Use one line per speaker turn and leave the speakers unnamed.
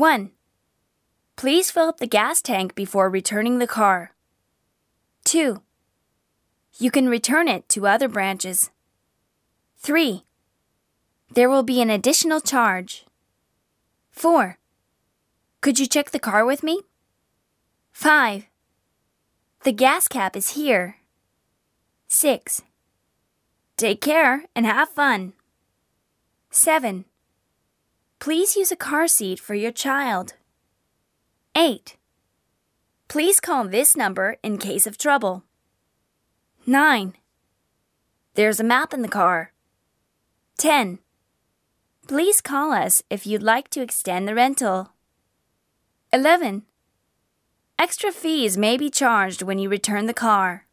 1. Please fill up the gas tank before returning the car. 2. You can return it to other branches. 3. There will be an additional charge. 4. Could you check the car with me? 5. The gas cap is here. 6. Take care and have fun. 7. Please use a car seat for your child. 8. Please call this number in case of trouble. 9. There's a map in the car. 10. Please call us if you'd like to extend the rental. 11. Extra fees may be charged when you return the car.